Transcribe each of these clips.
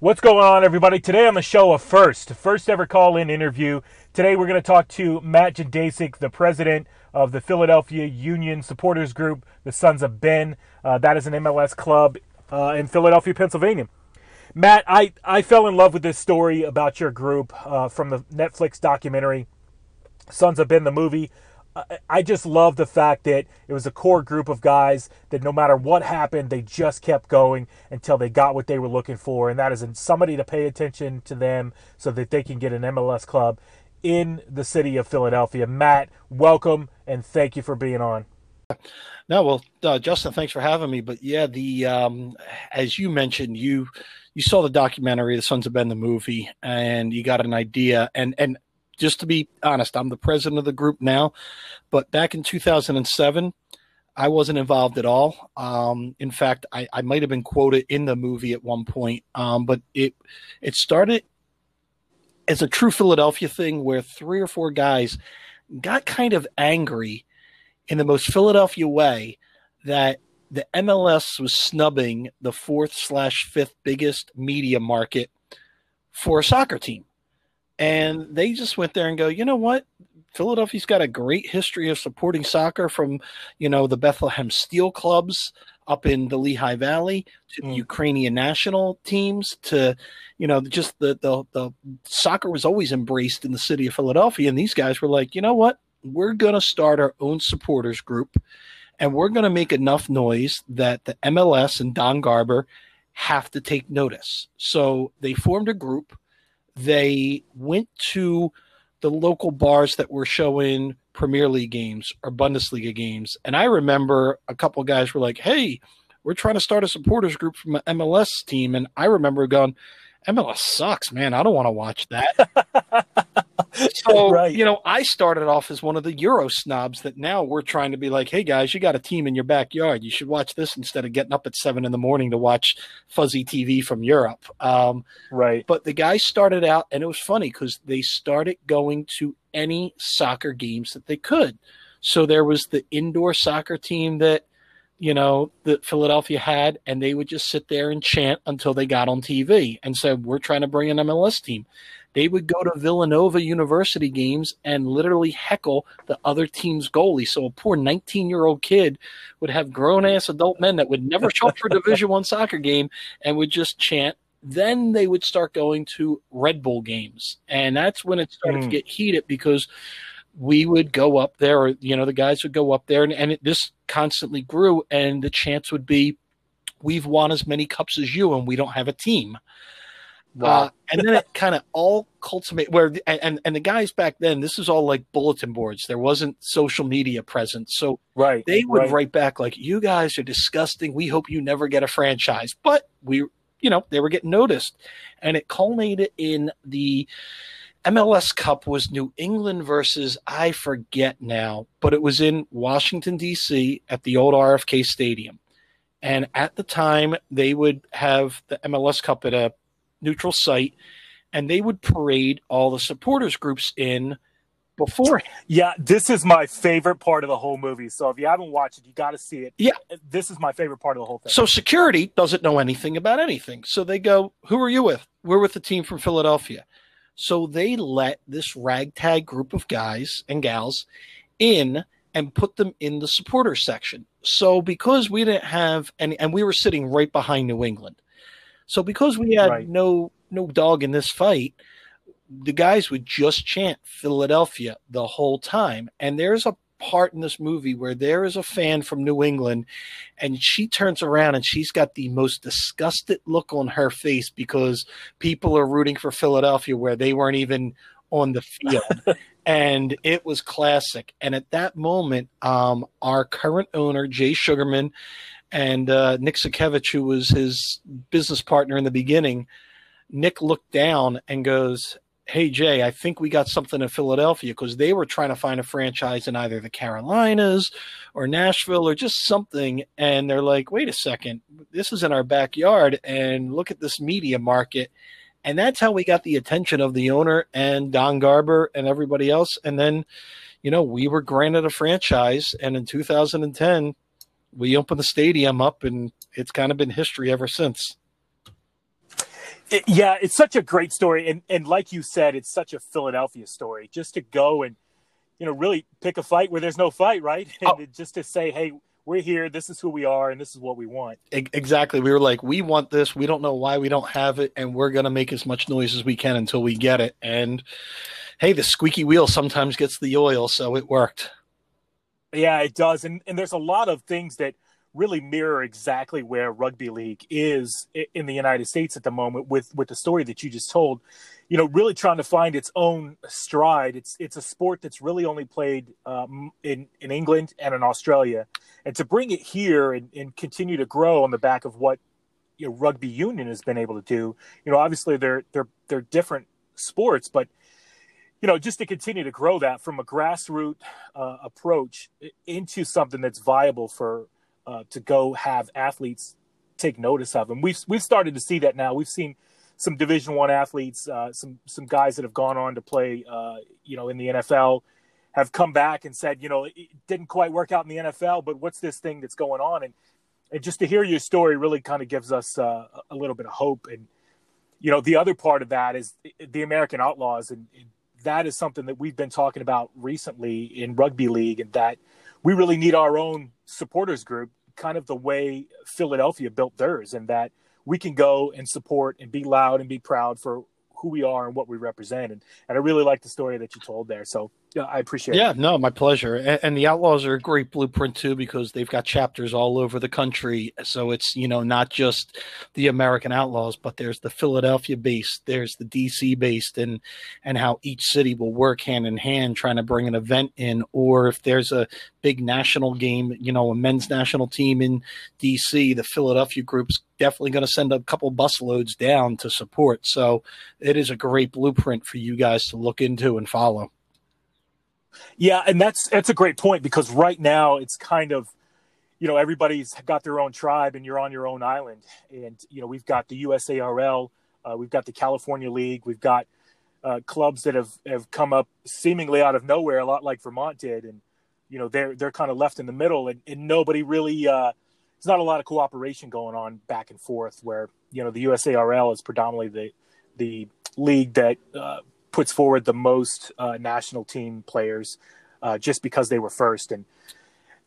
What's going on, everybody? Today on the show, a first, first ever call in interview. Today, we're going to talk to Matt Gendaszek, the president of the Philadelphia Union supporters group, the Sons of Ben. Uh, that is an MLS club uh, in Philadelphia, Pennsylvania. Matt, I, I fell in love with this story about your group uh, from the Netflix documentary, Sons of Ben, the movie. I just love the fact that it was a core group of guys that no matter what happened, they just kept going until they got what they were looking for, and that is somebody to pay attention to them so that they can get an MLS club in the city of Philadelphia. Matt, welcome and thank you for being on. No, well, uh, Justin, thanks for having me. But yeah, the um, as you mentioned, you you saw the documentary, The Sons of Ben, the movie, and you got an idea. And and just to be honest, I'm the president of the group now, but back in 2007, I wasn't involved at all. Um, in fact, I, I might have been quoted in the movie at one point, um, but it it started as a true Philadelphia thing where three or four guys got kind of angry in the most Philadelphia way that the MLS was snubbing the fourth slash fifth biggest media market for a soccer team. And they just went there and go, you know what? Philadelphia's got a great history of supporting soccer from, you know, the Bethlehem Steel clubs up in the Lehigh Valley to mm. the Ukrainian national teams to, you know, just the, the the soccer was always embraced in the city of Philadelphia. And these guys were like, you know what? We're gonna start our own supporters group and we're gonna make enough noise that the MLS and Don Garber have to take notice. So they formed a group they went to the local bars that were showing Premier League games or Bundesliga games. And I remember a couple guys were like, hey, we're trying to start a supporters group from an MLS team. And I remember going, MLS sucks, man. I don't want to watch that. so right. you know, I started off as one of the Euro snobs that now we're trying to be like, hey guys, you got a team in your backyard. You should watch this instead of getting up at seven in the morning to watch fuzzy TV from Europe. Um, right. But the guys started out, and it was funny because they started going to any soccer games that they could. So there was the indoor soccer team that you know that Philadelphia had, and they would just sit there and chant until they got on TV and said, "We're trying to bring an MLS team." They would go to Villanova University games and literally heckle the other team's goalie. So a poor 19 year old kid would have grown ass adult men that would never show up for a Division One soccer game and would just chant. Then they would start going to Red Bull games, and that's when it started mm. to hmm. get heated because we would go up there, or you know, the guys would go up there, and, and it, this constantly grew, and the chance would be, "We've won as many cups as you, and we don't have a team." Wow. Uh, and then it kind of all culminated where and and the guys back then this is all like bulletin boards there wasn't social media present so right they would right. write back like you guys are disgusting we hope you never get a franchise but we you know they were getting noticed and it culminated in the MLS Cup was New England versus I forget now but it was in Washington D.C. at the old RFK Stadium and at the time they would have the MLS Cup at a neutral site, and they would parade all the supporters groups in before. Yeah, this is my favorite part of the whole movie. So if you haven't watched it, you got to see it. Yeah, this is my favorite part of the whole thing. So security doesn't know anything about anything. So they go, "Who are you with?" We're with the team from Philadelphia. So they let this ragtag group of guys and gals in and put them in the supporters section. So because we didn't have any, and we were sitting right behind New England. So because we had right. no no dog in this fight, the guys would just chant Philadelphia the whole time. And there's a part in this movie where there is a fan from New England and she turns around and she's got the most disgusted look on her face because people are rooting for Philadelphia where they weren't even on the field. and it was classic. And at that moment, um, our current owner, Jay Sugarman, and uh, Nick Sakiewicz, who was his business partner in the beginning, Nick looked down and goes, Hey, Jay, I think we got something in Philadelphia because they were trying to find a franchise in either the Carolinas or Nashville or just something. And they're like, wait a second, this is in our backyard and look at this media market. And that's how we got the attention of the owner and Don Garber and everybody else. And then, you know, we were granted a franchise. And in 2010, we opened the stadium up, and it's kind of been history ever since. It, yeah, it's such a great story, and and like you said, it's such a Philadelphia story. Just to go and you know really pick a fight where there's no fight, right? And oh. just to say, hey, we're here. This is who we are, and this is what we want. Exactly. We were like, we want this. We don't know why we don't have it, and we're gonna make as much noise as we can until we get it. And hey, the squeaky wheel sometimes gets the oil, so it worked. Yeah, it does, and and there's a lot of things that really mirror exactly where rugby league is in the United States at the moment with with the story that you just told. You know, really trying to find its own stride. It's it's a sport that's really only played um, in in England and in Australia, and to bring it here and, and continue to grow on the back of what you know, rugby union has been able to do. You know, obviously they're they're they're different sports, but you know, just to continue to grow that from a grassroots uh, approach into something that's viable for uh, to go have athletes take notice of them. We've we've started to see that now. We've seen some Division One athletes, uh, some some guys that have gone on to play, uh, you know, in the NFL, have come back and said, you know, it didn't quite work out in the NFL, but what's this thing that's going on? And and just to hear your story really kind of gives us uh, a little bit of hope. And you know, the other part of that is the American Outlaws, and, and that is something that we've been talking about recently in rugby league, and that we really need our own supporters group kind of the way Philadelphia built theirs, and that we can go and support and be loud and be proud for who we are and what we represent. And, and I really like the story that you told there. So I appreciate yeah, it. Yeah, no, my pleasure. And, and, the Outlaws are a great blueprint too because they've got chapters all over the country. So it's you know not just the American Outlaws, but there's the Philadelphia based, there's the DC based, and and how each city will work hand in hand trying to bring an event in. Or if there's a big national game, you know, a men's national team in DC, the Philadelphia group's definitely going to send a couple busloads down to support. So it is a great blueprint for you guys to look into and follow. Yeah, and that's that's a great point because right now it's kind of you know everybody's got their own tribe and you're on your own island and you know we've got the USARL, uh, we've got the California League, we've got uh, clubs that have have come up seemingly out of nowhere, a lot like Vermont did, and you know they're they're kind of left in the middle and, and nobody really. Uh, there's not a lot of cooperation going on back and forth. Where you know the USARL is predominantly the the league that uh, puts forward the most uh, national team players uh, just because they were first. And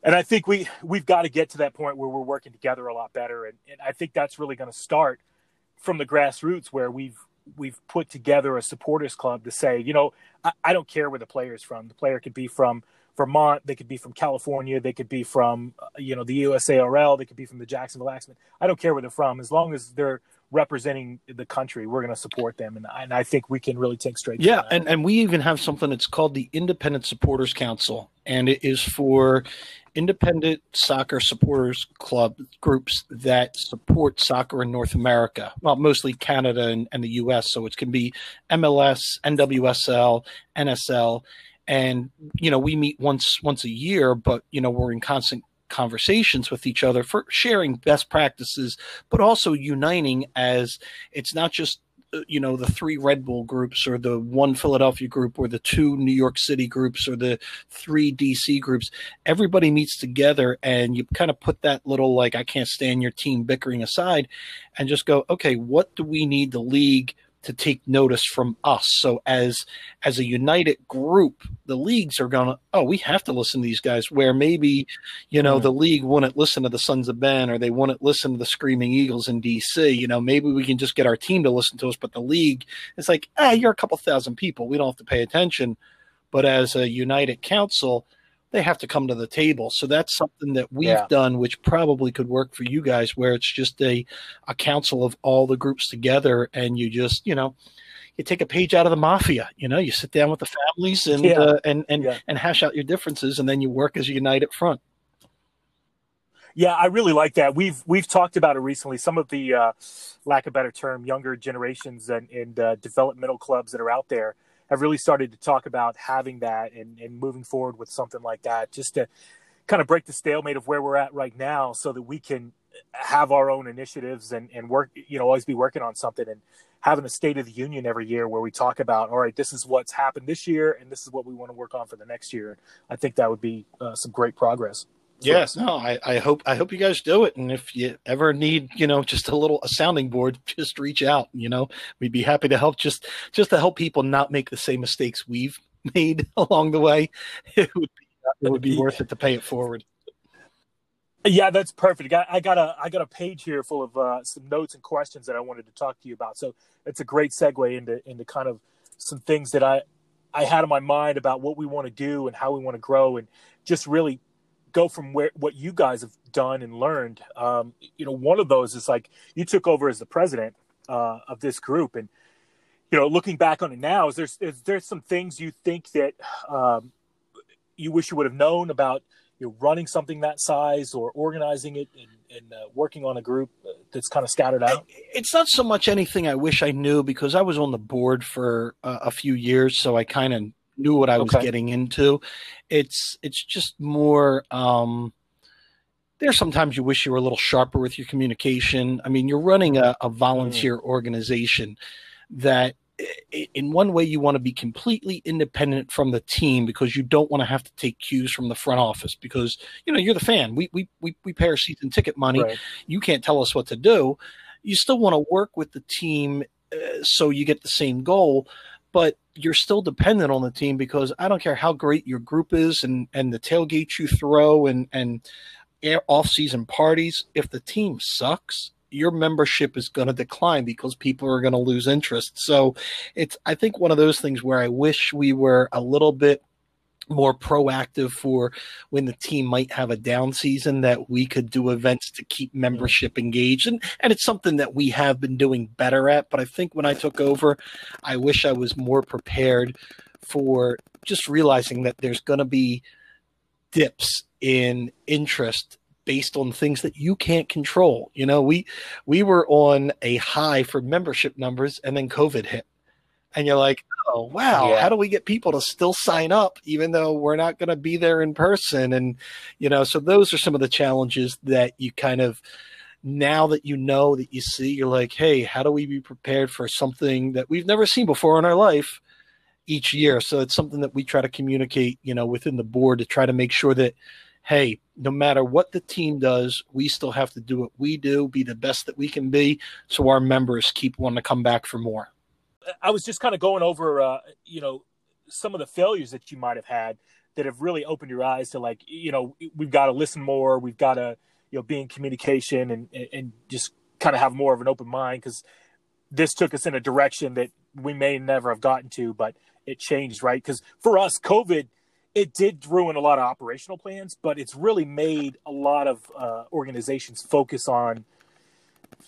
and I think we we've got to get to that point where we're working together a lot better. And, and I think that's really going to start from the grassroots where we've we've put together a supporters club to say you know I, I don't care where the player is from. The player could be from Vermont, they could be from California, they could be from uh, you know the USARL, they could be from the Jacksonville Axemen. I don't care where they're from, as long as they're representing the country, we're going to support them, and, and I think we can really take straight. Yeah, and and we even have something that's called the Independent Supporters Council, and it is for independent soccer supporters club groups that support soccer in North America. Well, mostly Canada and, and the U.S. So it can be MLS, NWSL, NSL and you know we meet once once a year but you know we're in constant conversations with each other for sharing best practices but also uniting as it's not just uh, you know the three red bull groups or the one philadelphia group or the two new york city groups or the three dc groups. Everybody meets together and you kind of put that little like i can't stand your team bickering aside and just go okay what do we need the league to take notice from us. So as as a united group, the leagues are gonna oh, we have to listen to these guys. Where maybe, you know, mm-hmm. the league wouldn't listen to the Sons of Ben or they wouldn't listen to the Screaming Eagles in DC. You know, maybe we can just get our team to listen to us, but the league it's like, ah, you're a couple thousand people. We don't have to pay attention. But as a united council, they have to come to the table. So that's something that we've yeah. done, which probably could work for you guys, where it's just a a council of all the groups together, and you just you know you take a page out of the mafia. You know, you sit down with the families and yeah. uh, and and yeah. and hash out your differences, and then you work as a united front. Yeah, I really like that. We've we've talked about it recently. Some of the uh, lack of better term, younger generations and, and uh, developmental clubs that are out there have really started to talk about having that and, and moving forward with something like that, just to kind of break the stalemate of where we're at right now, so that we can have our own initiatives and, and work, you know, always be working on something and having a state of the union every year where we talk about, all right, this is what's happened this year and this is what we want to work on for the next year. I think that would be uh, some great progress. Yes, no, I, I hope I hope you guys do it. And if you ever need, you know, just a little a sounding board, just reach out. You know, we'd be happy to help. Just just to help people not make the same mistakes we've made along the way. It would be, it would be worth it to pay it forward. Yeah, that's perfect. I got a I got a page here full of uh, some notes and questions that I wanted to talk to you about. So it's a great segue into into kind of some things that I I had in my mind about what we want to do and how we want to grow and just really go from where what you guys have done and learned. Um, you know, one of those is like you took over as the president uh, of this group, and you know, looking back on it now, is there's is there some things you think that um, you wish you would have known about you know, running something that size or organizing it and, and uh, working on a group that's kind of scattered out? It's not so much anything I wish I knew because I was on the board for uh, a few years, so I kind of knew what I was okay. getting into. It's it's just more. Um, there's sometimes you wish you were a little sharper with your communication. I mean, you're running a, a volunteer mm. organization that in one way you want to be completely independent from the team because you don't want to have to take cues from the front office because you know you're the fan we we we, we pay our season ticket money right. you can't tell us what to do you still want to work with the team uh, so you get the same goal but you're still dependent on the team because I don't care how great your group is and and the tailgates you throw and and off season parties if the team sucks your membership is going to decline because people are going to lose interest. So it's, I think, one of those things where I wish we were a little bit more proactive for when the team might have a down season that we could do events to keep mm-hmm. membership engaged and and it's something that we have been doing better at but i think when i took over i wish i was more prepared for just realizing that there's going to be dips in interest based on things that you can't control. You know, we we were on a high for membership numbers and then COVID hit. And you're like, "Oh, wow, yeah. how do we get people to still sign up even though we're not going to be there in person?" And you know, so those are some of the challenges that you kind of now that you know that you see, you're like, "Hey, how do we be prepared for something that we've never seen before in our life?" each year so it's something that we try to communicate you know within the board to try to make sure that hey, no matter what the team does, we still have to do what we do, be the best that we can be, so our members keep wanting to come back for more. I was just kind of going over, uh, you know, some of the failures that you might have had that have really opened your eyes to like, you know, we've got to listen more, we've got to, you know, be in communication and and just kind of have more of an open mind because this took us in a direction that we may never have gotten to, but it changed, right? Because for us, COVID – it did ruin a lot of operational plans, but it's really made a lot of uh, organizations focus on,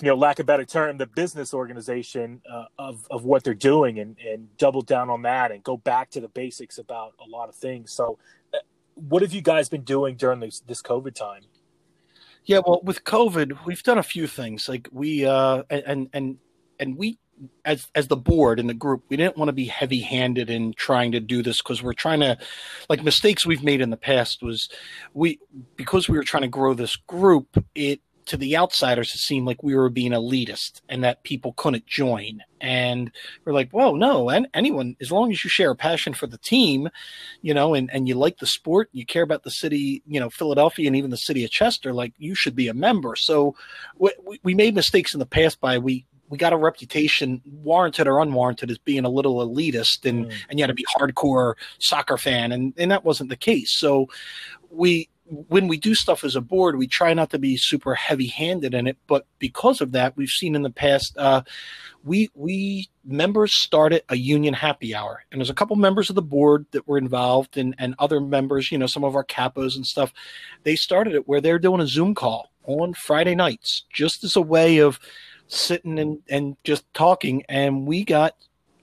you know, lack of better term, the business organization uh, of of what they're doing, and and double down on that, and go back to the basics about a lot of things. So, uh, what have you guys been doing during this this COVID time? Yeah, well, with COVID, we've done a few things. Like we uh, and and and we as as the board and the group, we didn't want to be heavy handed in trying to do this because we're trying to, like mistakes we've made in the past was, we because we were trying to grow this group, it to the outsiders it seemed like we were being elitist and that people couldn't join and we're like whoa no and anyone as long as you share a passion for the team you know and, and you like the sport you care about the city you know philadelphia and even the city of chester like you should be a member so we, we made mistakes in the past by we we got a reputation, warranted or unwarranted, as being a little elitist and mm. and you had to be hardcore soccer fan, and and that wasn't the case. So we when we do stuff as a board, we try not to be super heavy handed in it, but because of that, we've seen in the past, uh, we we members started a union happy hour, and there's a couple members of the board that were involved, and and other members, you know, some of our capos and stuff, they started it where they're doing a Zoom call on Friday nights, just as a way of sitting and, and just talking and we got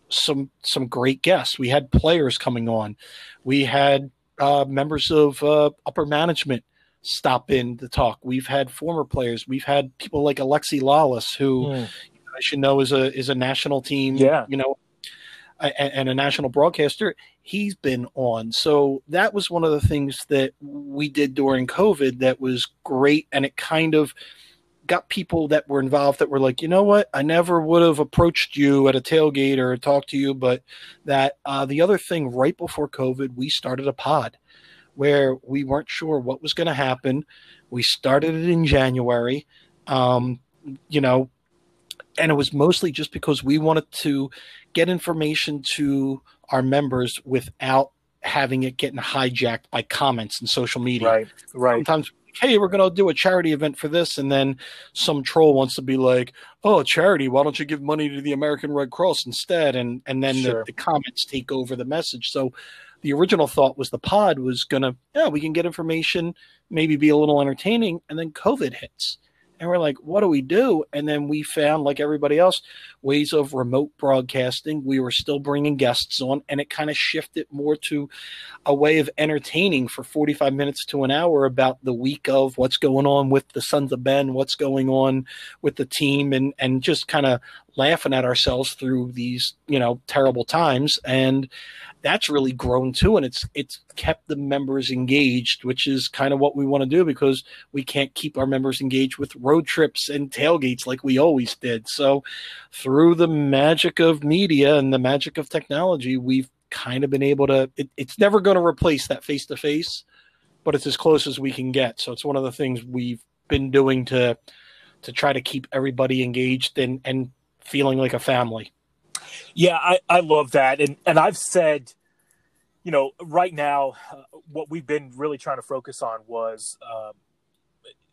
some some great guests. We had players coming on. We had uh, members of uh, upper management stop in to talk. We've had former players. We've had people like alexi lalas who mm. i should know is a is a national team yeah. you know and, and a national broadcaster. He's been on. So that was one of the things that we did during covid that was great and it kind of got people that were involved that were like, you know what, I never would have approached you at a tailgate or talked to you, but that uh, the other thing right before COVID, we started a pod. where we weren't sure what was going to happen. We started it in January, um, you know, and it was mostly just because we wanted to get information to our members without having it getting hijacked by comments and social media. Right, right. Sometimes, hey, we're going to do a charity event for this, and then some troll wants to be like, "Oh, charity, why don't you give money to the American Red Cross instead?" And and then sure. the, the comments take over the message. So the original thought was the pod was going to, yeah, we can get information, maybe be a little entertaining, and then COVID hits and we're like, what do we do? And then we found, like everybody else, ways of remote broadcasting. We were still bringing guests on, and it kind of shifted more to a way of entertaining for 45 minutes to an hour about the week of what's going on with the Sons of Ben, what's going on with the team, and and just kind of laughing at ourselves through these you know terrible times. And that's really grown too. And it's it's kept the members engaged which is kind of what we want to do because we can't keep our members engaged with road trips and tailgates like we always did. So through the magic of media and the magic of technology we've kind of been able to it, it's never going to replace that face to face but it's as close as we can get. So it's one of the things we've been doing to to try to keep everybody engaged and and feeling like a family yeah, I, I love that. And, and I've said, you know, right now, uh, what we've been really trying to focus on was um,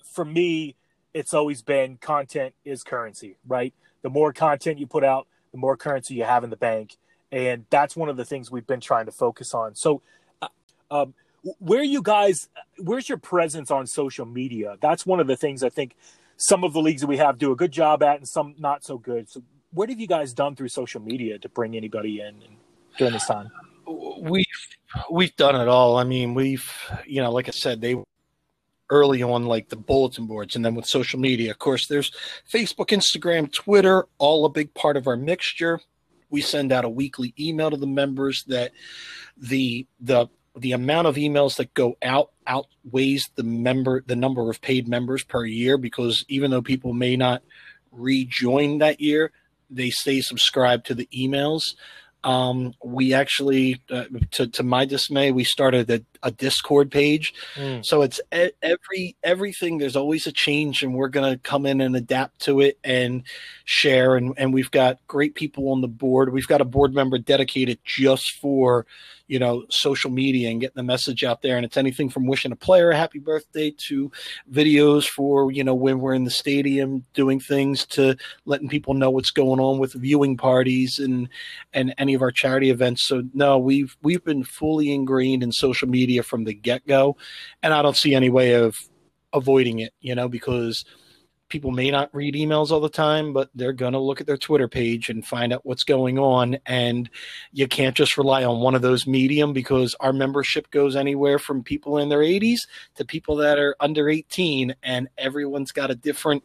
for me, it's always been content is currency, right? The more content you put out, the more currency you have in the bank. And that's one of the things we've been trying to focus on. So, uh, um, where you guys, where's your presence on social media? That's one of the things I think some of the leagues that we have do a good job at and some not so good. So, what have you guys done through social media to bring anybody in during this time? We've we've done it all. I mean, we've you know, like I said, they early on like the bulletin boards and then with social media of course there's facebook instagram twitter all a big part of our mixture we send out a weekly email to the members that the the the amount of emails that go out outweighs the member the number of paid members per year because even though people may not rejoin that year they stay subscribed to the emails. Um, we actually, uh, to, to my dismay, we started a, a Discord page. Mm. So it's every everything. There's always a change, and we're going to come in and adapt to it and share. And and we've got great people on the board. We've got a board member dedicated just for you know social media and getting the message out there. And it's anything from wishing a player a happy birthday to videos for you know when we're in the stadium doing things to letting people know what's going on with viewing parties and and any of our charity events. So no we've we've been fully ingrained in social media from the get-go. And i don't see any way of avoiding it you know because people may not read emails all the time, but they're going to look at their Twitter page and find out what's going on. And you can't just rely on one of those medium because our membership goes anywhere from people in their 80s to people that are under 18, and everyone's got a different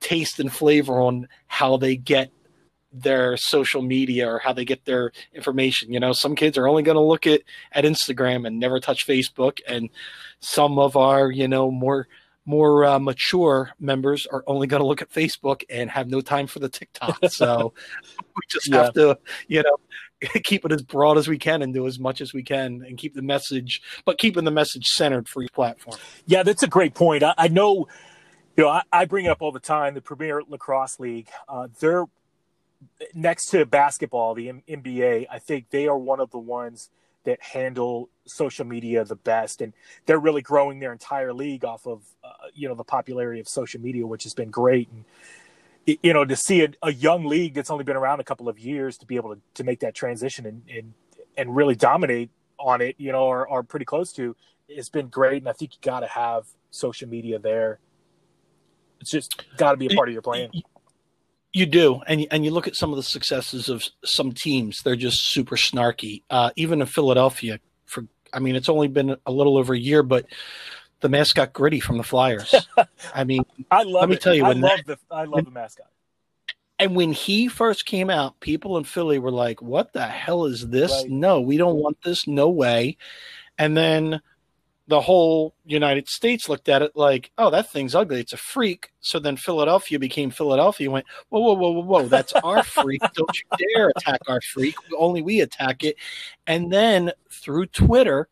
taste and flavor on how they get their social media or how they get their information. You know, some kids are only going to look at at Instagram and never touch Facebook, and some of our you know more more uh, mature members are only going to look at Facebook and have no time for the TikTok. So we just yeah. have to, you know, keep it as broad as we can and do as much as we can and keep the message, but keeping the message centered for each platform. Yeah, that's a great point. I, I know, you know, I, I, bring it up all the time. The Premier Lacrosse League, uh, they're next to basketball, the M- NBA. I think they are one of the ones that handle social media the best and they're really growing their entire league off of uh, you know the popularity of social media which has been great. And you know to see a, a, young league that's only been around a couple of years to be able to, to make that transition and, and and really dominate on it you know or, or pretty close to it's been great. And i think you got to have social media there. It's just got to be a part of your plan you do, and and you look at some of the successes of some teams; they're just super snarky. Uh, even in Philadelphia, for I mean, it's only been a little over a year, but the mascot Gritty from the Flyers. I mean, I love. Let me it. tell you, I love that, the I love when, the mascot. And when he first came out, people in Philly were like, "What the hell is this? Right. No, we don't want this. No way." And then the whole United States looked at it like, oh, that thing's ugly. It's a freak. So then Philadelphia became Philadelphia. Went, whoa, whoa, whoa, whoa, whoa. That's our freak. Don't you dare attack our freak. Only we attack it. And then through Twitter,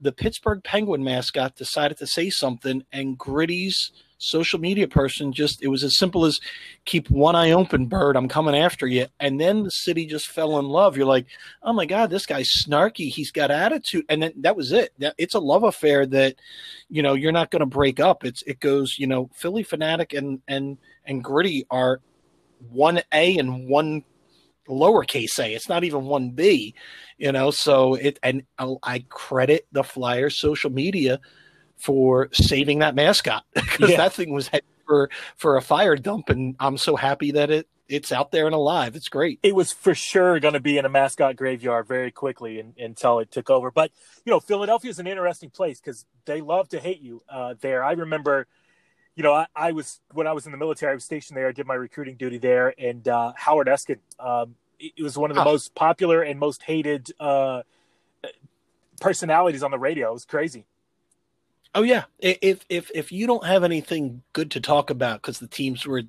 the Pittsburgh Penguin mascot decided to say something, and Gritty's social media person just it was as simple as keep one eye open, bird. I'm coming after you. And then the city just fell in love. You're like, oh my god, this guy's snarky. He's got attitude, and then that was it. It's a love affair that you know you're not going to break up. It's it goes you know phillie phanatic and and and Gritty are one A and one lowercase a. It's not even one B, you know. So it and oh, I credit the Flyers social media for saving that mascot because yeah. that thing was for for a fire dump, and I'm so happy that it it's out there and alive. It's great. It was for sure going to be in a mascot graveyard very quickly until it took over. But you know, Philadelphia is an interesting place because they love to hate you uh, there. I remember you know, I, I, was when I was in the military, I was stationed there. I did my recruiting duty there, and uh, Howard Eskin, um, it was one of the oh. most popular and most hated uh, personalities on the radio. It was crazy. Oh yeah, if if if you don't have anything good to talk about because the teams were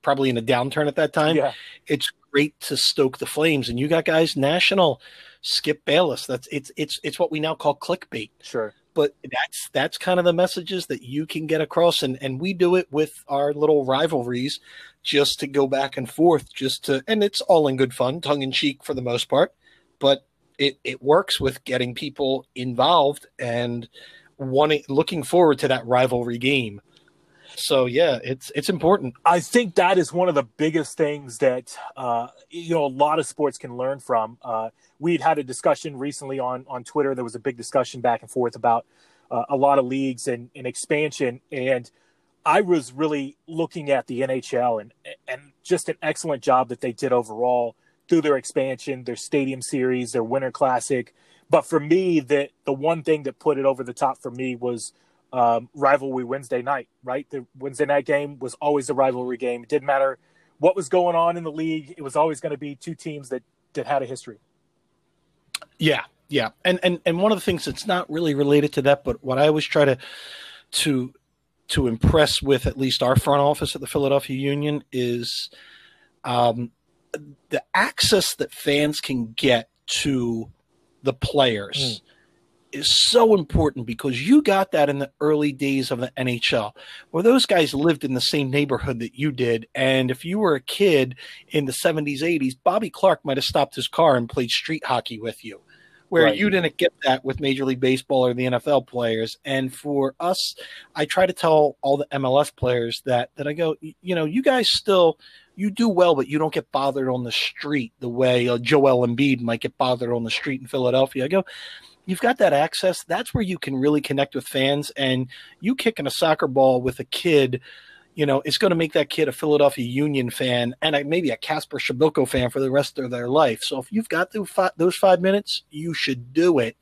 probably in a downturn at that time, yeah. it's great to stoke the flames. And you got guys national, Skip Bayless. That's it's it's it's what we now call clickbait. Sure but that's that's kind of the messages that you can get across and and we do it with our little rivalries just to go back and forth just to and it's all in good fun tongue in cheek for the most part but it it works with getting people involved and wanting looking forward to that rivalry game. So yeah it's it's important. I think that is one of the biggest things that uh, you know a lot of sports can learn from. Uh, we'd had a discussion recently on on twitter. There was a big discussion back and forth about uh, a lot of leagues and, and expansion. And i was really looking at the nhl and and just an excellent job that they did overall through their expansion their stadium series their winter classic but for me the the one thing that put it over the top for me was um, rivalry Wednesday night, right? The Wednesday night game was always a rivalry game. It didn't matter what was going on in the league. It was always going to be two teams that, that had a history. Yeah. Yeah. And, and, and one of the things that's not really related to that, but what I always try to, to, to impress with at least our front office at the Philadelphia Union is, um, the access that fans can get to the players. Mm is so important because you got that in the early days of the NHL, where those guys lived in the same neighborhood that you did. And if you were a kid in the 70s, 80s, Bobby Clarke might have stopped his car and played street hockey with you, where right. you didn't get that with Major League Baseball or the NFL players. And for us, I try to tell all the MLS players that that I go, you know, you guys still you do well, but you don't get bothered on the street the way uh, Joel Embiid might get bothered on the street in Philadelphia. I go, you've got that access. That's where you can really connect with fans. And you kicking a soccer ball with a kid, you know, it's going to make that kid a Philadelphia Union fan and maybe a Casper Przybyłko fan for the rest of their life. So if you've got those five minutes, you should do it.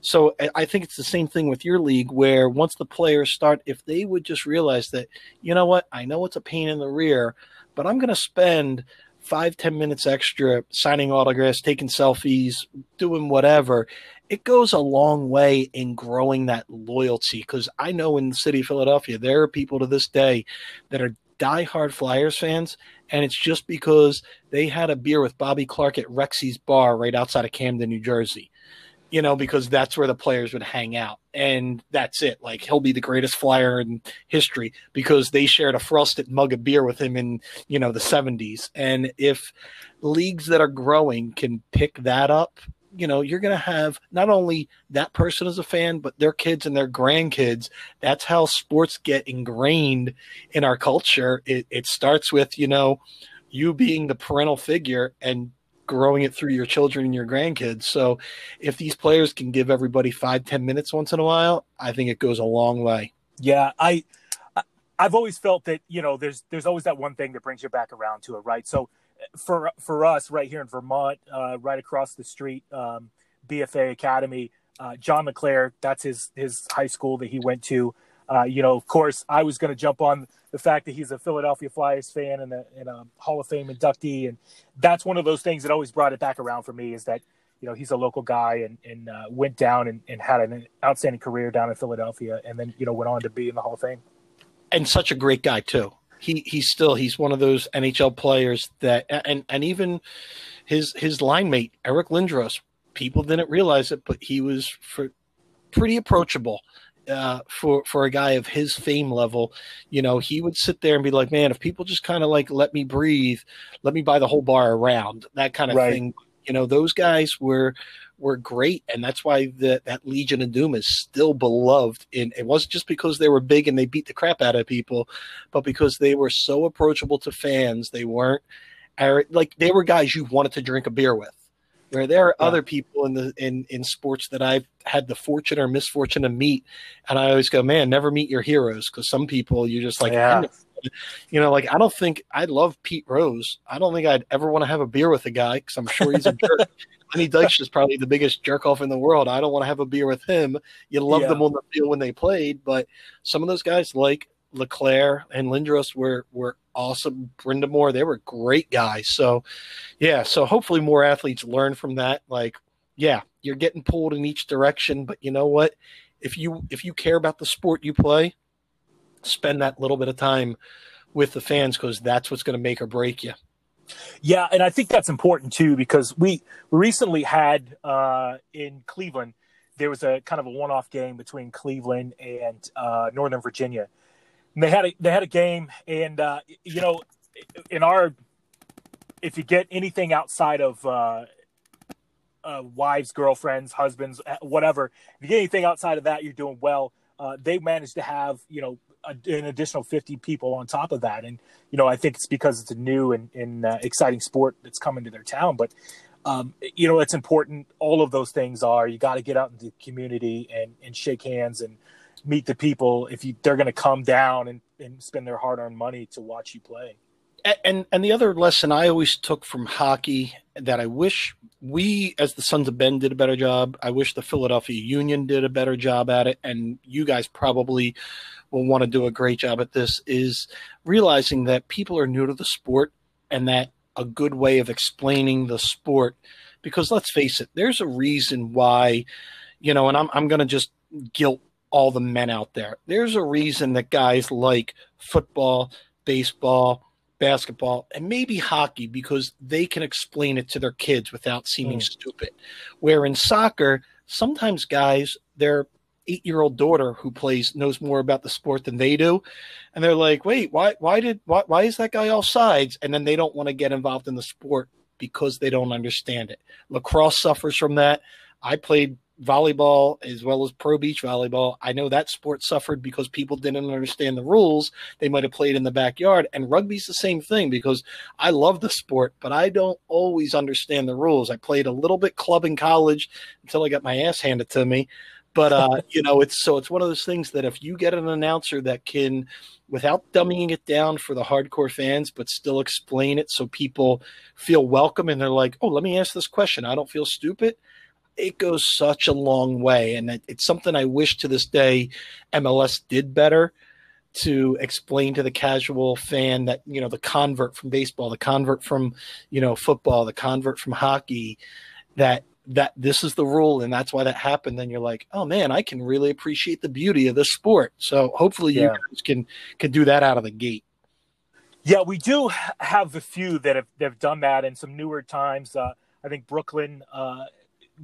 So I think it's the same thing with your league, where once the players start, if they would just realize that, you know what, I know it's a pain in the rear, but I'm going to spend – five ten minutes extra signing autographs taking selfies doing whatever it goes a long way in growing that loyalty. Because i know in the city of philadelphia there are people to this day that are diehard flyers fans and it's just because they had a beer with bobby clarke at rexy's bar right outside of camden new jersey you know, because that's where the players would hang out. And that's it. Like he'll be the greatest flyer in history because they shared a frosted mug of beer with him in, you know, the 70s. And if leagues that are growing can pick that up, you know, you're going to have not only that person as a fan, but their kids and their grandkids. That's how sports get ingrained in our culture. It, it starts with, you know, you being the parental figure and growing it through your children and your grandkids. So if these players can give everybody five, ten minutes once in a while, I think it goes a long way. Yeah, I I've always felt that, you know, there's there's always that one thing that brings you back around to it, right? So for for us right here in Vermont, uh, right across the street, um, BFA Academy, uh, John LeClair, that's his his high school that he went to. Uh, you know, of course, I was going to jump on the fact that he's a Philadelphia Flyers fan and a, and a Hall of Fame inductee, and that's one of those things that always brought it back around for me. Is that you know he's a local guy and, and uh, went down and, and had an outstanding career down in Philadelphia, and then you know went on to be in the Hall of Fame. And such a great guy too. He he's still he's one of those NHL players that and and even his his line mate Eric Lindros. People didn't realize it, but he was for pretty approachable uh, for for a guy of his fame level, you know, he would sit there and be like, "Man, if people just kind of like let me breathe, let me buy the whole bar around that kind of right. thing." You know, those guys were were great, and that's why the, that Legion of Doom is still beloved. In it wasn't just because they were big and they beat the crap out of people, but because they were so approachable to fans. They weren't like they were guys you wanted to drink a beer with. Where there are yeah. other people in the in in sports that I've had the fortune or misfortune to meet, and I always go, man, never meet your heroes because some people you're just like, yeah. you know, like I don't think I love Pete Rose. I don't think I'd ever want to have a beer with a guy because I'm sure he's a jerk. Lenny Dykstra is probably the biggest jerk off in the world. I don't want to have a beer with him. You love yeah. them on the field when they played, but some of those guys like LeClair and Lindros were were awesome. Brind'Amour, they were great guys. So, yeah. So hopefully more athletes learn from that. Like, yeah, you're getting pulled in each direction, but you know what? If you if you care about the sport you play, spend that little bit of time with the fans because that's what's going to make or break you. Yeah, and I think that's important too because we recently had uh, in Cleveland there was a kind of a one-off game between Cleveland and uh, Northern Virginia, they had a they had a game, and uh, you know, in our if you get anything outside of uh, uh, wives, girlfriends, husbands, uh, whatever, if you get anything outside of that, you're doing well. Uh, they managed to have you know a, an additional 50 people on top of that, and you know I think it's because it's a new and, and uh, exciting sport that's coming to their town, but. Um, you know, it's important. All of those things are. You got to get out in the community and, and shake hands and meet the people if you they're going to come down and, and spend their hard-earned money to watch you play and and the other lesson I always took from hockey that I wish we as the Sons of Ben did a better job. I wish the Philadelphia Union did a better job at it, and you guys probably will want to do a great job at this. Is realizing that people are new to the sport, and that a good way of explaining the sport, because let's face it, there's a reason why, you know, and I'm I'm going to just guilt all the men out there. There's a reason that guys like football, baseball, basketball, and maybe hockey because they can explain it to their kids without seeming mm. stupid. Where in soccer, sometimes guys, their eight year old daughter who plays knows more about the sport than they do. And they're like, wait, why why did why, why is that guy all sides? And then they don't want to get involved in the sport because they don't understand it. Lacrosse suffers from that. I played volleyball as well as pro beach volleyball. I know that sport suffered because people didn't understand the rules. They might have played in the backyard. And rugby's the same thing because I love the sport, but I don't always understand the rules. I played a little bit club in college until I got my ass handed to me. But uh, you know, it's so it's one of those things that if you get an announcer that can without dumbing it down for the hardcore fans, but still explain it so people feel welcome and they're like, oh, let me ask this question. I don't feel stupid it goes such a long way. And it's something I wish to this day MLS did better to explain to the casual fan that, you know, the convert from baseball, the convert from, you know, football, the convert from hockey, that that this is the rule and that's why that happened then you're like oh man i can really appreciate the beauty of this sport so hopefully yeah. you guys can can do that out of the gate yeah we do have a few that have, that have done that in some newer times uh, i think brooklyn uh,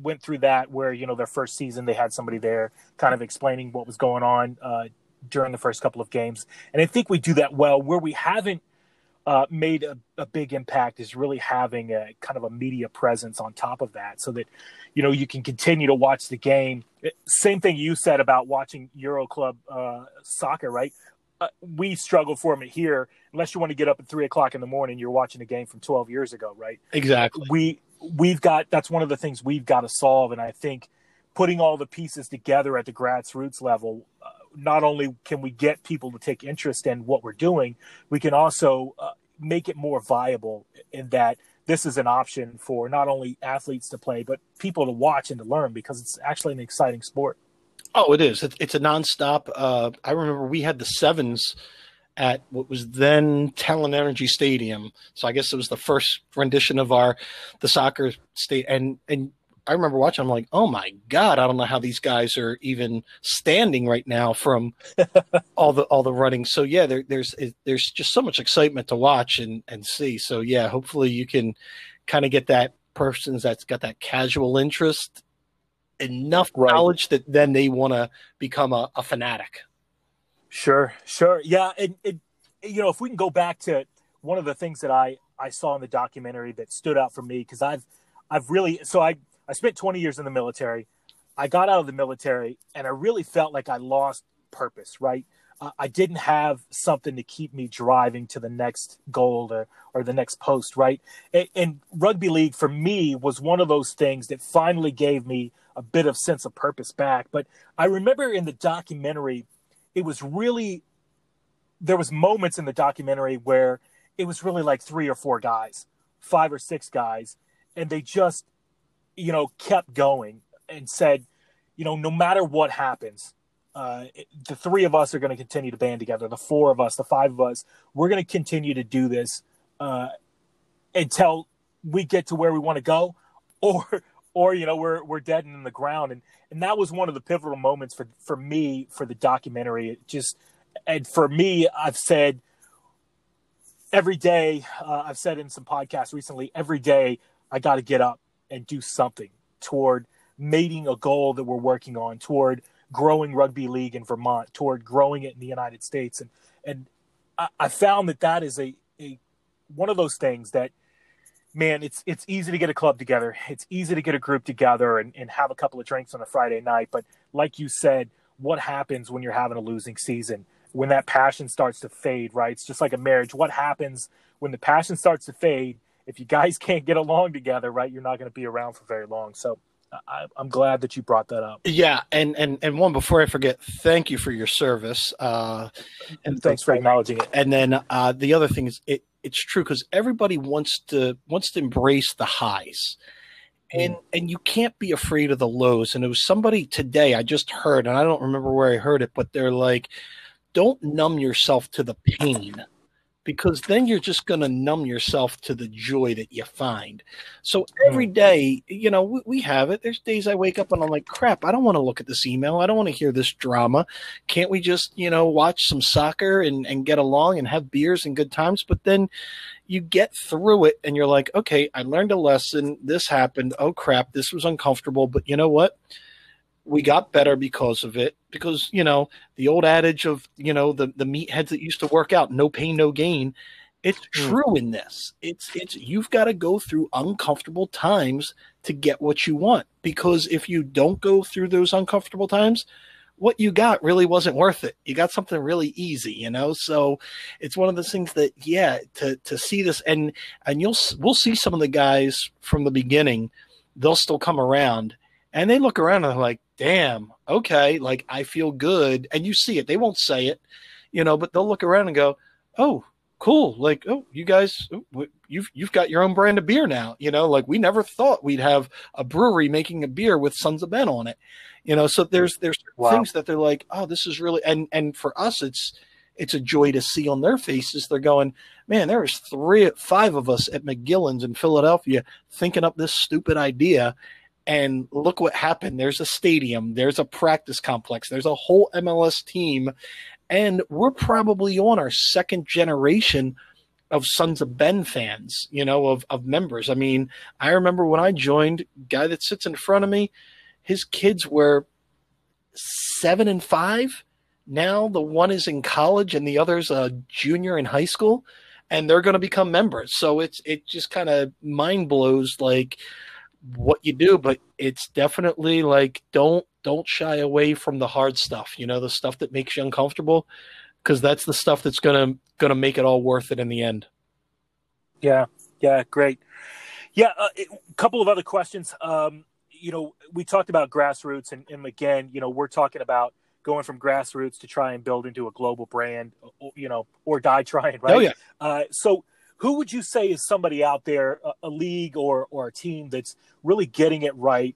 went through that where you know their first season they had somebody there kind of explaining what was going on uh, during the first couple of games, and I think we do that well. Where we haven't uh, made a, a, big impact is really having a kind of a media presence on top of that, so that you know you can continue to watch the game. Same thing you said about watching Euro Club uh, soccer, right? Uh, we struggle for it here. Unless you want to get up at three o'clock in the morning, you're watching a game from 12 years ago, right? Exactly. We we've got that's one of the things we've got to solve, and I think putting all the pieces together at the grassroots level, uh, not only can we get people to take interest in what we're doing, we can also uh, make it more viable in that this is an option for not only athletes to play, but people to watch and to learn because it's actually an exciting sport. Oh, it is. It's a nonstop. Uh, I remember we had the sevens at what was then Talen Energy Stadium. So I guess it was the first rendition of our the soccer state and and I remember watching. I'm like, oh my god, I don't know how these guys are even standing right now from all the all the running. So yeah, there, there's there's just so much excitement to watch and and see. So yeah, hopefully you can kind of get that person that's got that casual interest enough Right. knowledge that then they want to become a, a fanatic. Sure, sure. Yeah, and you know, if we can go back to one of the things that I I saw in the documentary that stood out for me because I've I've really so I I spent 20 years in the military. I got out of the military and I really felt like I lost purpose, right? Uh, I didn't have something to keep me driving to the next goal or, or the next post, right? And, and rugby league for me was one of those things that finally gave me a bit of sense of purpose back. But I remember in the documentary, it was really there was moments in the documentary where it was really like three or four guys, five or six guys, and they just you know kept going and said, you know, no matter what happens, uh, the three of us are going to continue to band together. The four of us, the five of us, we're going to continue to do this uh, until we get to where we want to go, or or you know we're we're dead and in the ground. And and that was one of the pivotal moments for for me for the documentary. It just and for me, I've said every day. Uh, I've said in some podcasts recently, every day I got to get up and do something toward meeting a goal that we're working on toward growing rugby league in Vermont, toward growing it in the United States, and and I, I found that that is a, a one of those things that man, it's it's easy to get a club together, it's easy to get a group together and, and have a couple of drinks on a Friday night, but like you said, what happens when you're having a losing season? When that passion starts to fade, right? It's just like a marriage. What happens when the passion starts to fade? If you guys can't get along together, right, you're not going to be around for very long. So I, I'm glad that you brought that up. Yeah, and and and one before I forget, thank you for your service. Uh, and Thanks for acknowledging it. And then uh, the other thing is, it it's true because everybody wants to wants to embrace the highs, and mm. and you can't be afraid of the lows. And it was somebody today I just heard, and I don't remember where I heard it, but they're like, don't numb yourself to the pain. Because then you're just going to numb yourself to the joy that you find. So every mm. day, you know, we, we have it. There's days I wake up and I'm like, crap, I don't want to look at this email. I don't want to hear this drama can't we just you know watch some soccer and, and get along and have beers and good times but then you get through it and you're like okay i learned a lesson this happened oh crap this was uncomfortable but you know what we got better because of it because you know the old adage of you know the the meatheads that used to work out no pain no gain it's Mm. true in this it's it's you've got to go through uncomfortable times to get what you want because if you don't go through those uncomfortable times what you got really wasn't worth it. You got something really easy, you know. So it's one of those things that, yeah, to to see this and and you'll we'll see some of the guys from the beginning. They'll still come around and they look around and they're like, "Damn, okay, like I feel good." And you see it. They won't say it, you know, but they'll look around and go, "Oh." Cool, like oh, you guys, oh, you've you've got your own brand of beer now. You know, like we never thought we'd have a brewery making a beer with Sons of Ben on it you know so there's there's Wow. things that they're like oh this is really and and for us it's it's a joy to see on their faces they're going man there was three five of us at McGillin's in philadelphia thinking up this stupid idea and look what happened there's a stadium there's a practice complex there's a whole mls team and we're probably on our second generation of Sons of Ben fans, you know, of, of members. I mean, I remember when I joined, guy that sits in front of me, his kids were seven and five. Now the one is in college and the other's a junior in high school, and they're going to become members. So it's it just kind of mind blows like what you do, but it's definitely like don't don't shy away from the hard stuff. You know, the stuff that makes you uncomfortable, because that's the stuff that's gonna gonna make it all worth it in the end. Yeah, yeah, great. Yeah, a uh, couple of other questions. Um, you know, we talked about grassroots, and, and again, you know, we're talking about going from grassroots to try and build into a global brand, you know, or die trying, right? Oh yeah, Uh, so, who would you say is somebody out there, a, a league or or a team that's really getting it right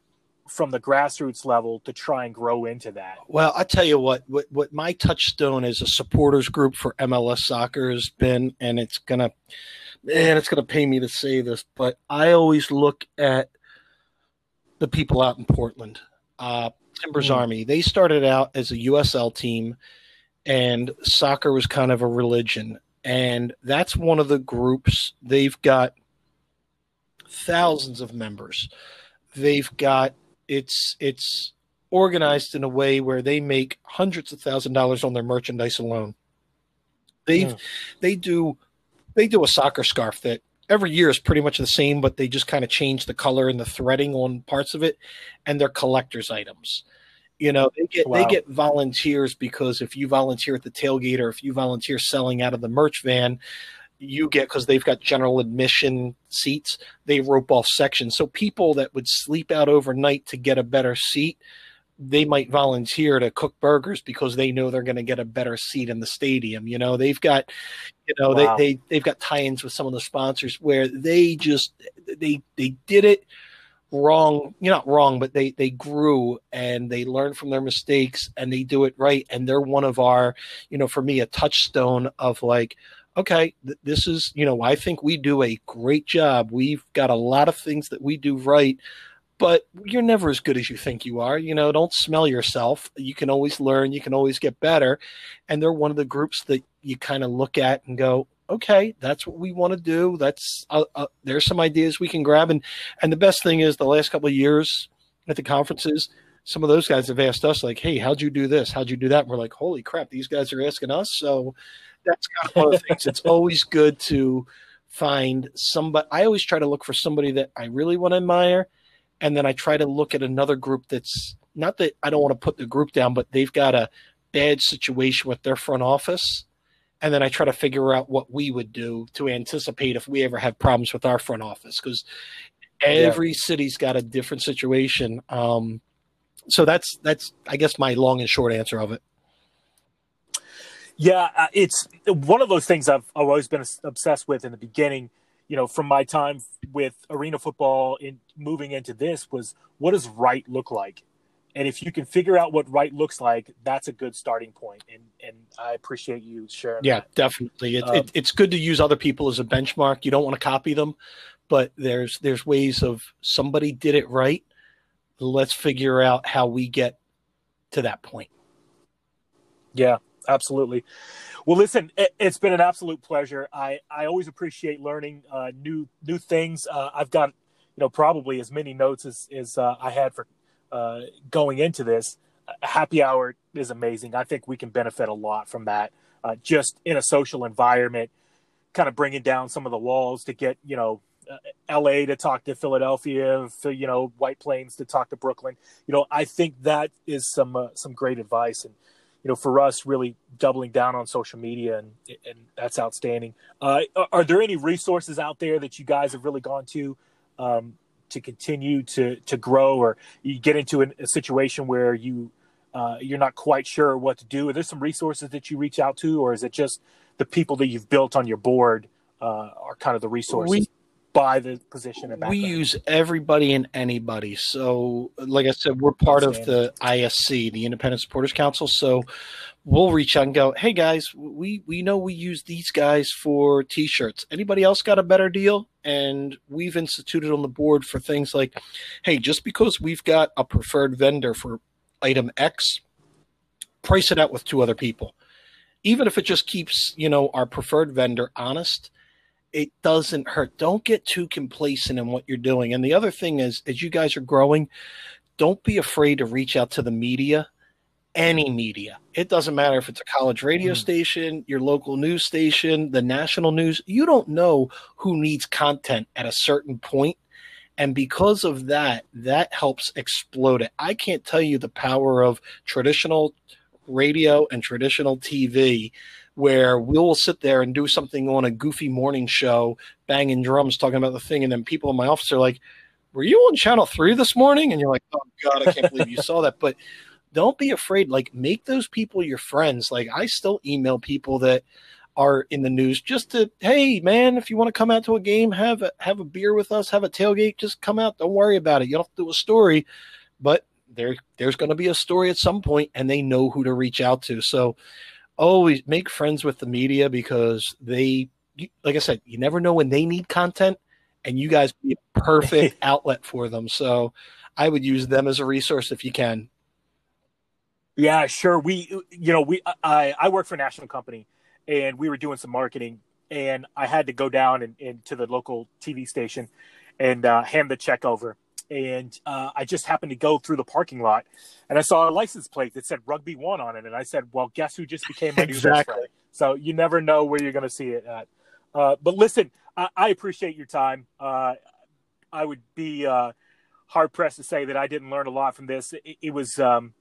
from the grassroots level to try and grow into that? Well, I tell you what, what, what my touchstone as a supporters group for MLS soccer has been, and it's gonna, man, it's gonna pay me to say this, but I always look at the people out in Portland, uh, Timbers Mm. Army. They started out as a USL team, and soccer was kind of a religion, and that's one of the groups. They've got thousands of members. They've got It's it's organized in a way where they make hundreds of thousand dollars on their merchandise alone. They mm. they do they do a soccer scarf that every year is pretty much the same, but they just kind of change the color and the threading on parts of it, and they're collector's items. You know, they get wow. they get volunteers because if you volunteer at the tailgate or if you volunteer selling out of the merch van, you get because they've got general admission seats. They rope off sections, so people that would sleep out overnight to get a better seat they might volunteer to cook burgers because they know they're going to get a better seat in the stadium. You know, they've got, you know, wow. they, they, they've got tie-ins with some of the sponsors where they just, they, they did it wrong. You're not wrong, but they, they grew and they learned from their mistakes and they do it right. And they're one of our, you know, for me, a touchstone of like, okay, th- this is, you know, I think we do a great job. We've got a lot of things that we do right but you're never as good as you think you are. You know, don't smell yourself. You can always learn, you can always get better. And they're one of the groups that you kind of look at and go, okay, that's what we want to do. That's uh, uh, there's some ideas we can grab. And and the best thing is the last couple of years at the conferences, some of those guys have asked us like, hey, how'd you do this? How'd you do that? And we're like, holy crap, these guys are asking us. So that's kind of one of the things. It's always good to find somebody. I always try to look for somebody that I really want to admire and then I try to look at another group that's not that I don't want to put the group down, but they've got a bad situation with their front office. And then I try to figure out what we would do to anticipate if we ever have problems with our front office because every yeah. city's got a different situation. Um, so that's that's I guess my long and short answer of it. Yeah, uh, it's one of those things I've, I've always been obsessed with in the beginning you know, from my time with arena football in moving into this was what does right look like? And if you can figure out what right looks like, that's a good starting point. And and I appreciate you sharing. Yeah, that. definitely. It, um, it, it's good to use other people as a benchmark. You don't want to copy them, but there's there's ways of somebody did it right. Let's figure out how we get to that point. Yeah, absolutely. Well, listen, it, has been an absolute pleasure. I, I always appreciate learning uh, new new things. Uh, I've got you know probably as many notes as as uh, I had for uh, going into this. Happy hour is amazing. I think we can benefit a lot from that. Uh, just in a social environment, kind of bringing down some of the walls to get you know uh, L.A. to talk to Philadelphia, you know White Plains to talk to Brooklyn. You know, I think that is some uh, some great advice, and you know, for us, really doubling down on social media, and and that's outstanding. Uh, are there any resources out there that you guys have really gone to um, to continue to to grow, or you get into an, a situation where you uh, you're not quite sure what to do? Are there some resources that you reach out to, or is it just the people that you've built on your board uh, are kind of the resources? We, by the position and we use everybody and anybody so like i said we're part of the isc the independent supporters council so we'll reach out and go hey guys we we know we use these guys for t-shirts anybody else got a better deal and we've instituted on the board for things like hey just because we've got a preferred vendor for item x price it out with two other people even if it just keeps you know our preferred vendor honest it doesn't hurt. Don't get too complacent in what you're doing. And the other thing is, as you guys are growing, don't be afraid to reach out to the media, any media. It doesn't matter if it's a college radio mm. station, your local news station, the national news. You don't know who needs content at a certain point. And because of that, that helps explode it. I can't tell you the power of traditional radio and traditional TV where we'll sit there and do something on a goofy morning show, banging drums, talking about the thing, and then people in my office are like, "Were you on Channel Three this morning?" And you're like, "Oh God, I can't believe you saw that." But don't be afraid. Like, make those people your friends. Like, I still email people that are in the news just to, hey man, if you want to come out to a game, have a, have a beer with us, have a tailgate, just come out. Don't worry about it. You don't have to do a story, but there there's going to be a story at some point, and they know who to reach out to. So always make friends with the media because they, like I said, you never know when they need content, and you guys be a perfect outlet for them. So I would use them as a resource if you can. Yeah, sure. We, you know, we I I work for a national company, and we were doing some marketing, and I had to go down and, and to the local TV station, and uh, hand the check over, and uh, I just happened to go through the parking lot, and I saw a license plate that said Rugby One on it, and I said, "Well, guess who just became my new best friend?" So you never know where you're going to see it at. Uh, but listen, I, I appreciate your time. Uh, I would be uh, hard pressed to say that I didn't learn a lot from this. It, it was um,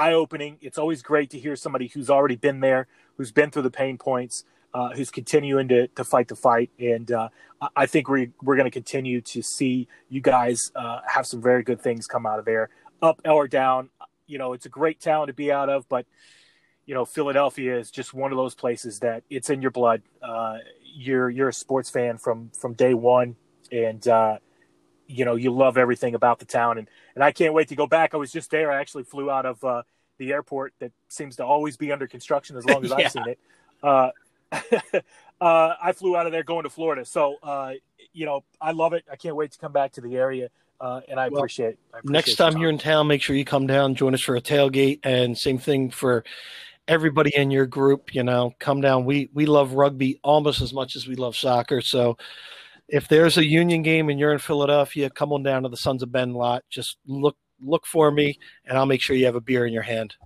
eye opening. It's always great to hear somebody who's already been there, who's been through the pain points, uh, who's continuing to, to fight the fight. And uh, I- think we, we're going to continue to see you guys uh, have some very good things come out of there, up or down. You know, it's a great town to be out of, but you know, Philadelphia is just one of those places that it's in your blood. Uh, you're you're a sports fan from from day one, and uh, you know you love everything about the town. And and I can't wait to go back. I was just there. I actually flew out of uh, the airport that seems to always be under construction as long as Yeah. I've seen it. Uh, uh, I flew out of there going to Florida. So uh, you know I love it. I can't wait to come back to the area. Uh, and I Well, appreciate, I appreciate Next time you're in town, make sure you come down, join us for a tailgate, and same thing for everybody in your group. You know, come down. We we love rugby almost as much as we love soccer. So if there's a Union game and you're in Philadelphia, come on down to the Sons of Ben lot. Just look look for me, and I'll make sure you have a beer in your hand.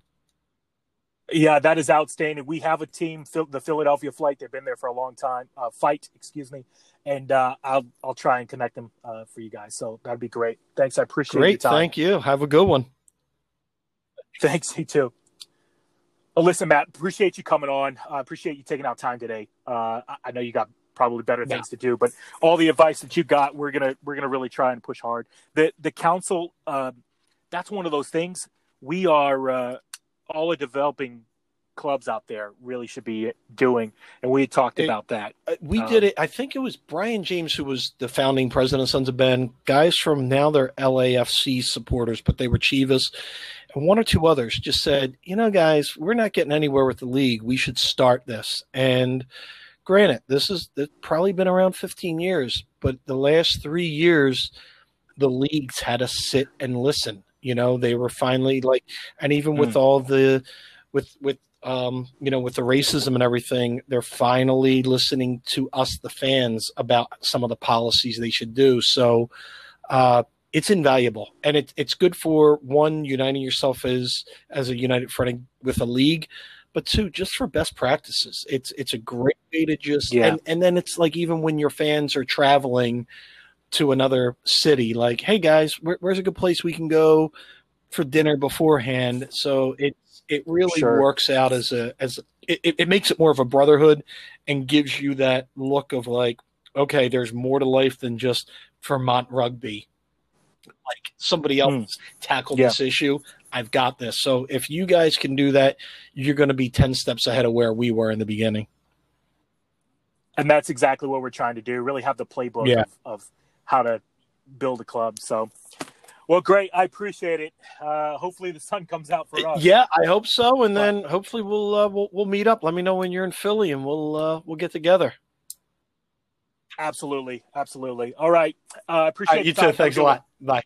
Yeah, that is outstanding. We have a team, the Philadelphia Flight. They've been there for a long time. Uh, fight, excuse me, and uh, I'll I'll try and connect them uh, for you guys. So that'd be great. Thanks, I appreciate your Great, time. thank you. Have a good one. Thanks, you too. Well, listen, Matt, appreciate you coming on. I appreciate you taking out time today. Uh, I, I know you got probably better things to do, but all the advice that you got, we're gonna we're gonna really try and push hard. The the council, um, that's one of those things. We are uh, all the developing clubs out there really should be doing, and we talked It- about that. Uh, We Um, did it. I think it was Bryan James who was the founding president of Sons of Ben. Guys from now they're LAFC supporters, but they were Chivas, and one or two others just said, you know, guys, we're not getting anywhere with the league. We should start this. And granted, this is probably been around 15 years, but the last three years, the leagues had to sit and listen. You know, they were finally like, and even with all the, with with um, you know, with the racism and everything, they're finally listening to us, the fans, about some of the policies they should do. So uh, it's invaluable, and it, it's good for one uniting yourself as as a united front with a league, but two, just for best practices. It's it's a great way to just Yeah. and, and then it's like even when your fans are traveling to another city, like, hey guys, where, where's a good place we can go for dinner beforehand? So it it really Sure. works out as a as it, it makes it more of a brotherhood and gives you that look of like okay there's more to life than just vermont rugby like somebody else tackled Hmm. Yeah. this issue i've got this. So if you guys can do that you're going to be 10 steps ahead of where we were in the beginning. And that's exactly what we're trying to do really have the playbook Yeah. of, of how to build a club. So well great. I appreciate it. Uh, hopefully the sun comes out for us. yeah i hope so. And then hopefully we'll uh, we'll, we'll meet up. Let me know when you're in philly and we'll uh, we'll get together. Absolutely. Absolutely. All right. Uh, I All appreciate right, you too. thanks a lot. bye